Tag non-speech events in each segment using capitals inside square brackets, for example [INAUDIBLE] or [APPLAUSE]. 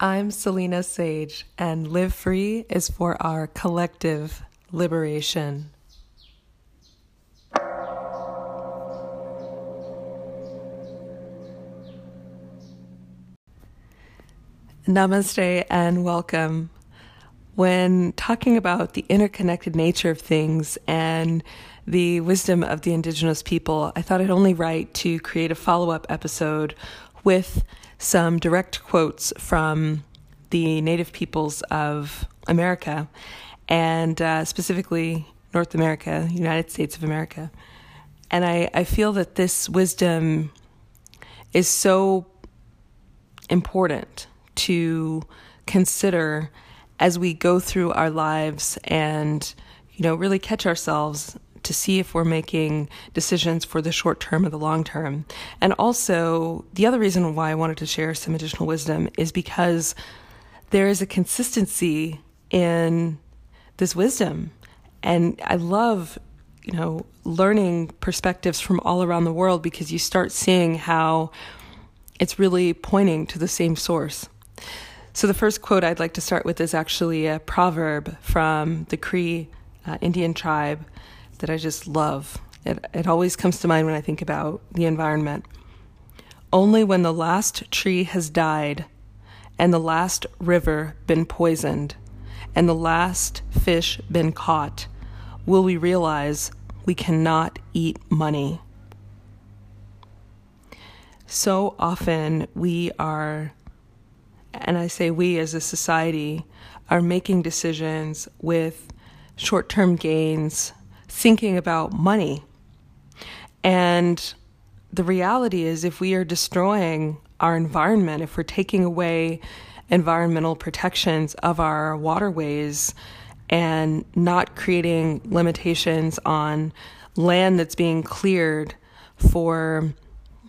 I'm Selena Sage, and Live Free is for our collective liberation. Namaste and welcome. When talking about the interconnected nature of things and the wisdom of the indigenous people, I thought I'd only right to create a follow up episode with some direct quotes from the native peoples of America and uh, specifically North America, United States of America. And I, I feel that this wisdom is so important to consider as we go through our lives and, you know, really catch ourselves to see if we're making decisions for the short term or the long term. And also, the other reason why I wanted to share some additional wisdom is because there is a consistency in this wisdom. And I love, you know, learning perspectives from all around the world because you start seeing how it's really pointing to the same source. So, the first quote I'd like to start with is actually a proverb from the Cree uh, Indian tribe that I just love. It, it always comes to mind when I think about the environment. Only when the last tree has died, and the last river been poisoned, and the last fish been caught, will we realize we cannot eat money. So often we are, and I say we as a society, are making decisions with short term gains thinking about money. And the reality is, if we are destroying our environment, if we're taking away environmental protections of our waterways and not creating limitations on land that's being cleared for,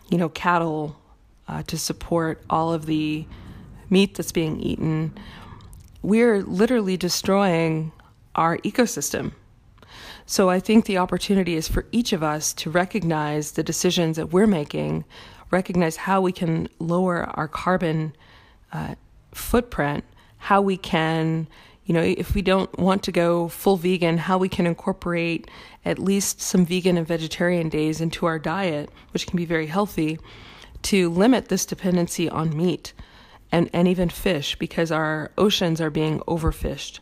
you know, cattle uh, to support all of the meat that's being eaten, we're literally destroying our ecosystem. So I think the opportunity is for each of us to recognize the decisions that we're making, recognize how we can lower our carbon uh, footprint, how we can, you know, if we don't want to go full vegan, how we can incorporate at least some vegan and vegetarian days into our diet, which can be very healthy, to limit this dependency on meat and, and even fish because our oceans are being overfished.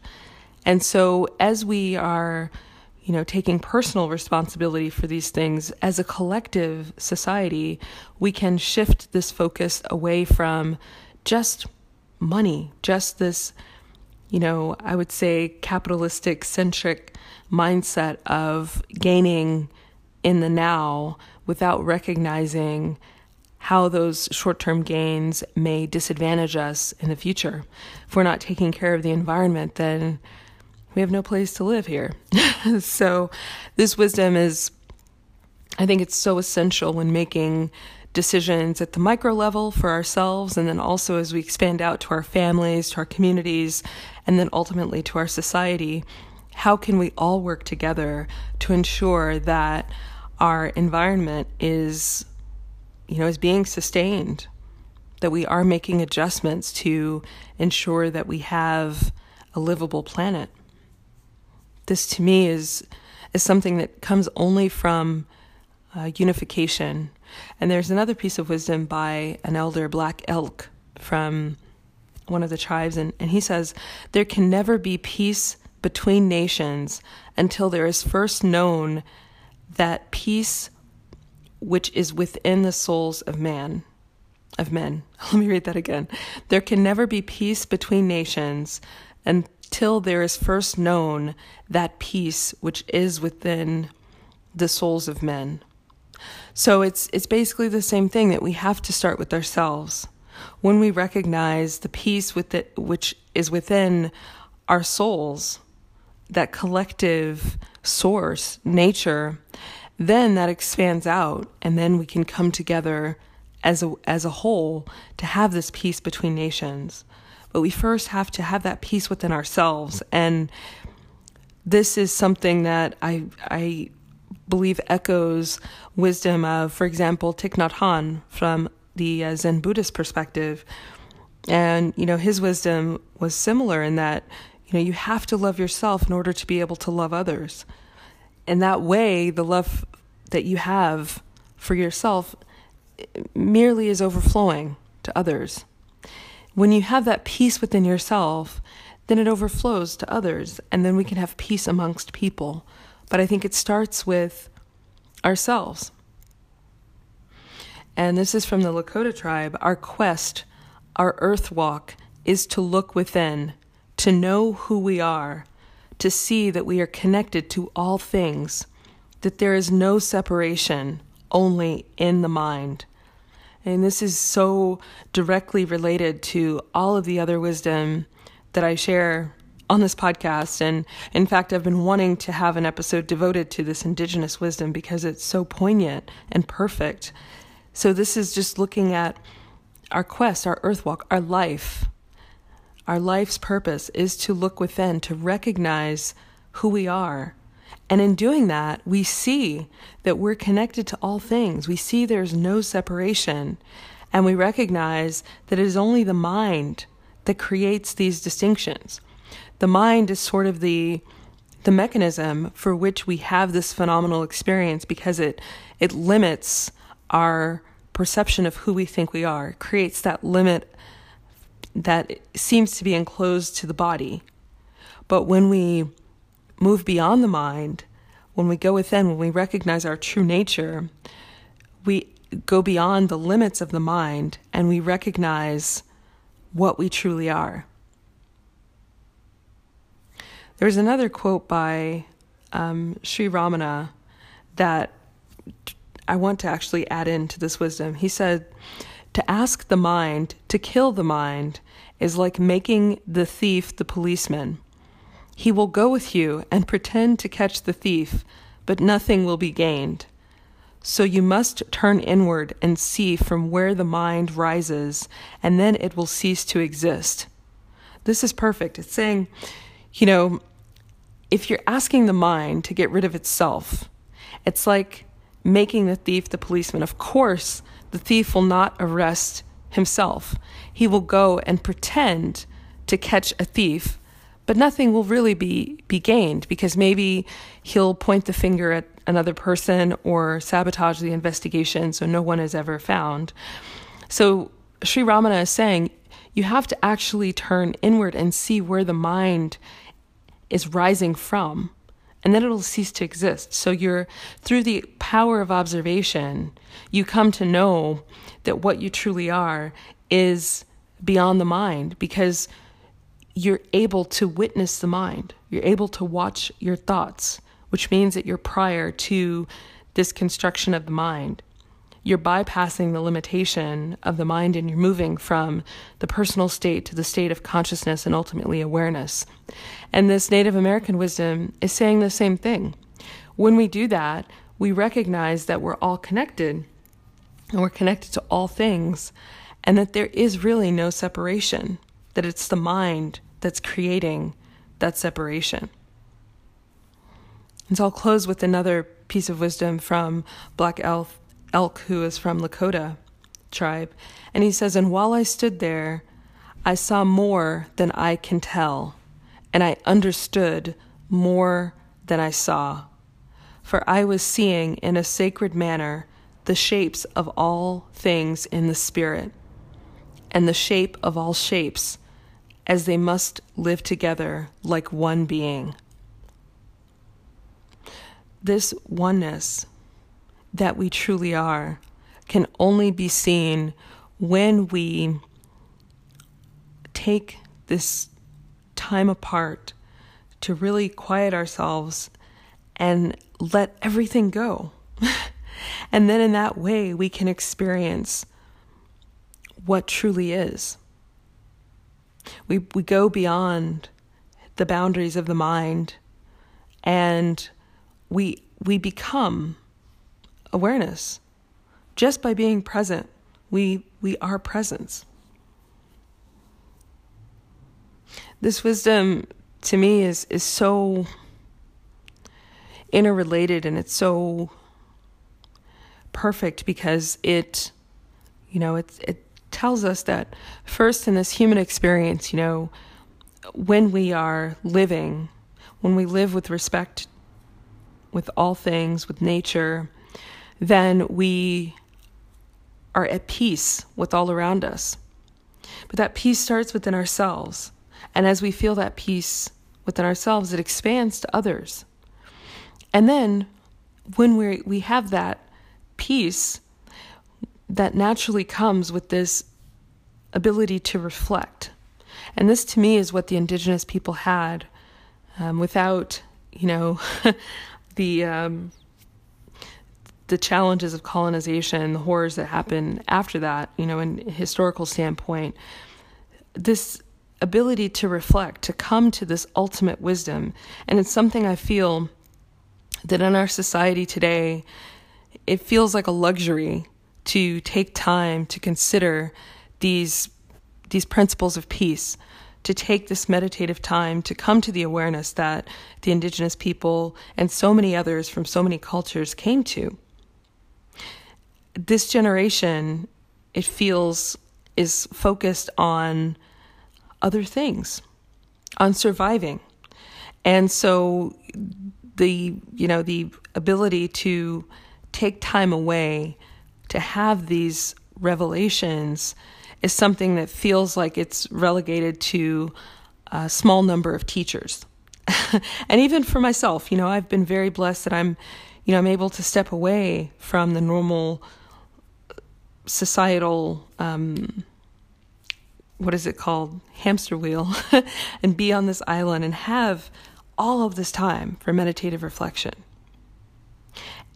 And so as we are you know, taking personal responsibility for these things as a collective society, we can shift this focus away from just money, just this, you know, I would say capitalistic centric mindset of gaining in the now without recognizing how those short term gains may disadvantage us in the future. If we're not taking care of the environment, then we have no place to live here. [LAUGHS] so, this wisdom is, I think it's so essential when making decisions at the micro level for ourselves, and then also as we expand out to our families, to our communities, and then ultimately to our society. How can we all work together to ensure that our environment is, you know, is being sustained? That we are making adjustments to ensure that we have a livable planet this to me is is something that comes only from uh, unification. And there's another piece of wisdom by an elder, Black Elk, from one of the tribes, and, and he says, There can never be peace between nations until there is first known that peace which is within the souls of man of men. [LAUGHS] Let me read that again. There can never be peace between nations until there is first known that peace which is within the souls of men. So it's it's basically the same thing that we have to start with ourselves. When we recognize the peace with it, which is within our souls, that collective source, nature, then that expands out and then we can come together as a as a whole to have this peace between nations. But we first have to have that peace within ourselves. And this is something that I, I believe echoes wisdom of, for example, Thich Nhat Hanh from the uh, Zen Buddhist perspective. And, you know, his wisdom was similar in that, you know, you have to love yourself in order to be able to love others. And that way, the love that you have for yourself merely is overflowing to others. When you have that peace within yourself, then it overflows to others, and then we can have peace amongst people. But I think it starts with ourselves. And this is from the Lakota tribe. Our quest, our earth walk, is to look within, to know who we are, to see that we are connected to all things, that there is no separation, only in the mind. And this is so directly related to all of the other wisdom that I share on this podcast. And in fact, I've been wanting to have an episode devoted to this indigenous wisdom because it's so poignant and perfect. So, this is just looking at our quest, our earth walk, our life. Our life's purpose is to look within, to recognize who we are. And in doing that, we see that we're connected to all things. We see there's no separation. And we recognize that it is only the mind that creates these distinctions. The mind is sort of the the mechanism for which we have this phenomenal experience because it it limits our perception of who we think we are, it creates that limit that seems to be enclosed to the body. But when we move beyond the mind, when we go within, when we recognize our true nature, we go beyond the limits of the mind and we recognize what we truly are. There's another quote by um, Sri Ramana that I want to actually add into this wisdom. He said, To ask the mind to kill the mind is like making the thief the policeman. He will go with you and pretend to catch the thief, but nothing will be gained. So you must turn inward and see from where the mind rises, and then it will cease to exist. This is perfect. It's saying, you know, if you're asking the mind to get rid of itself, it's like making the thief the policeman. Of course, the thief will not arrest himself. He will go and pretend to catch a thief, but nothing will really be, be gained because maybe he'll point the finger at another person or sabotage the investigation so no one is ever found. So Sri Ramana is saying you have to actually turn inward and see where the mind is rising from and then it'll cease to exist. So you're through the power of observation, you come to know that what you truly are is beyond the mind because you're able to witness the mind. You're able to watch your thoughts, which means that you're prior to this construction of the mind you're bypassing the limitation of the mind and you're moving from the personal state to the state of consciousness and ultimately awareness. And this Native American wisdom is saying the same thing. When we do that, we recognize that we're all connected and we're connected to all things and that there is really no separation, that it's the mind that's creating that separation. And so I'll close with another piece of wisdom from Black Elf Elk, who is from Lakota tribe. And he says, And while I stood there, I saw more than I can tell, and I understood more than I saw. For I was seeing in a sacred manner the shapes of all things in the Spirit, and the shape of all shapes, as they must live together like one being. This oneness that we truly are can only be seen when we take this time apart to really quiet ourselves and let everything go. [LAUGHS] and then in that way, we can experience what truly is. We, we go beyond the boundaries of the mind and we, we become awareness. Just by being present, we, we are presence. This wisdom to me is, is so interrelated and it's so perfect because it, you know, it's it tells us that first in this human experience, you know, when we are living, when we live with respect with all things, with nature, then we are at peace with all around us. But that peace starts within ourselves. And as we feel that peace within ourselves, it expands to others. And then when we we have that peace that naturally comes with this ability to reflect. And this to me is what the indigenous people had um, without, you know, [LAUGHS] the um, the challenges of colonization, the horrors that happen after that, you know, in historical standpoint, this ability to reflect, to come to this ultimate wisdom, and it's something I feel that in our society today, it feels like a luxury to take time to consider these these principles of peace to take this meditative time to come to the awareness that the indigenous people and so many others from so many cultures came to. This generation, it feels, is focused on other things, on surviving. And so the, you know, the ability to take time away to have these revelations is something that feels like it's relegated to a small number of teachers. [LAUGHS] and even for myself, you know, I've been very blessed that I'm, you know, I'm able to step away from the normal societal, um, what is it called, hamster wheel, [LAUGHS] and be on this island and have all of this time for meditative reflection.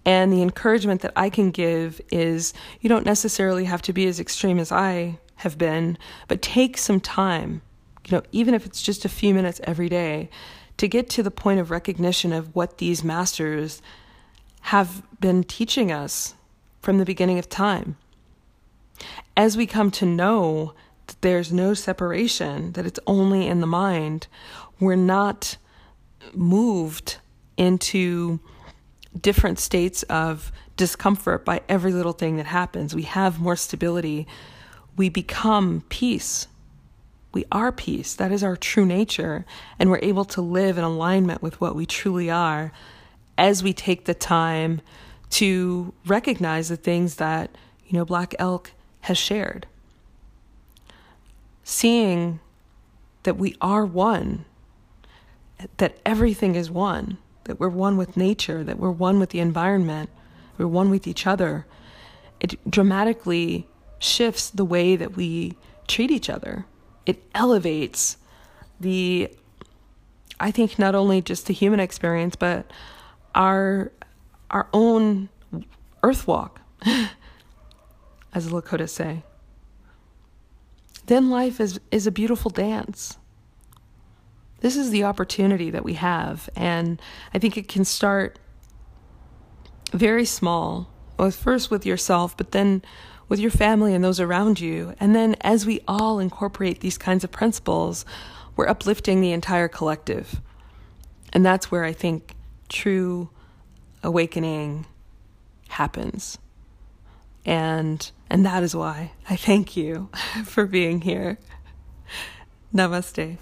And the encouragement that I can give is you don't necessarily have to be as extreme as I have been, but take some time, you know, even if it's just a few minutes every day, to get to the point of recognition of what these masters have been teaching us from the beginning of time. As we come to know that there's no separation, that it's only in the mind, we're not moved into different states of discomfort by every little thing that happens. We have more stability we become peace. We are peace. That is our true nature. And we're able to live in alignment with what we truly are as we take the time to recognize the things that, you know, Black Elk has shared. Seeing that we are one, that everything is one, that we're one with nature, that we're one with the environment, we're one with each other. It dramatically shifts the way that we treat each other. It elevates the, I think, not only just the human experience, but our our own earth walk, [LAUGHS] as the Lakota say. Then life is, is a beautiful dance. This is the opportunity that we have, and I think it can start very small, well, first with yourself, but then with your family and those around you. And then as we all incorporate these kinds of principles, we're uplifting the entire collective. And that's where I think true awakening happens. And and that is why I thank you [LAUGHS] for being here. Namaste.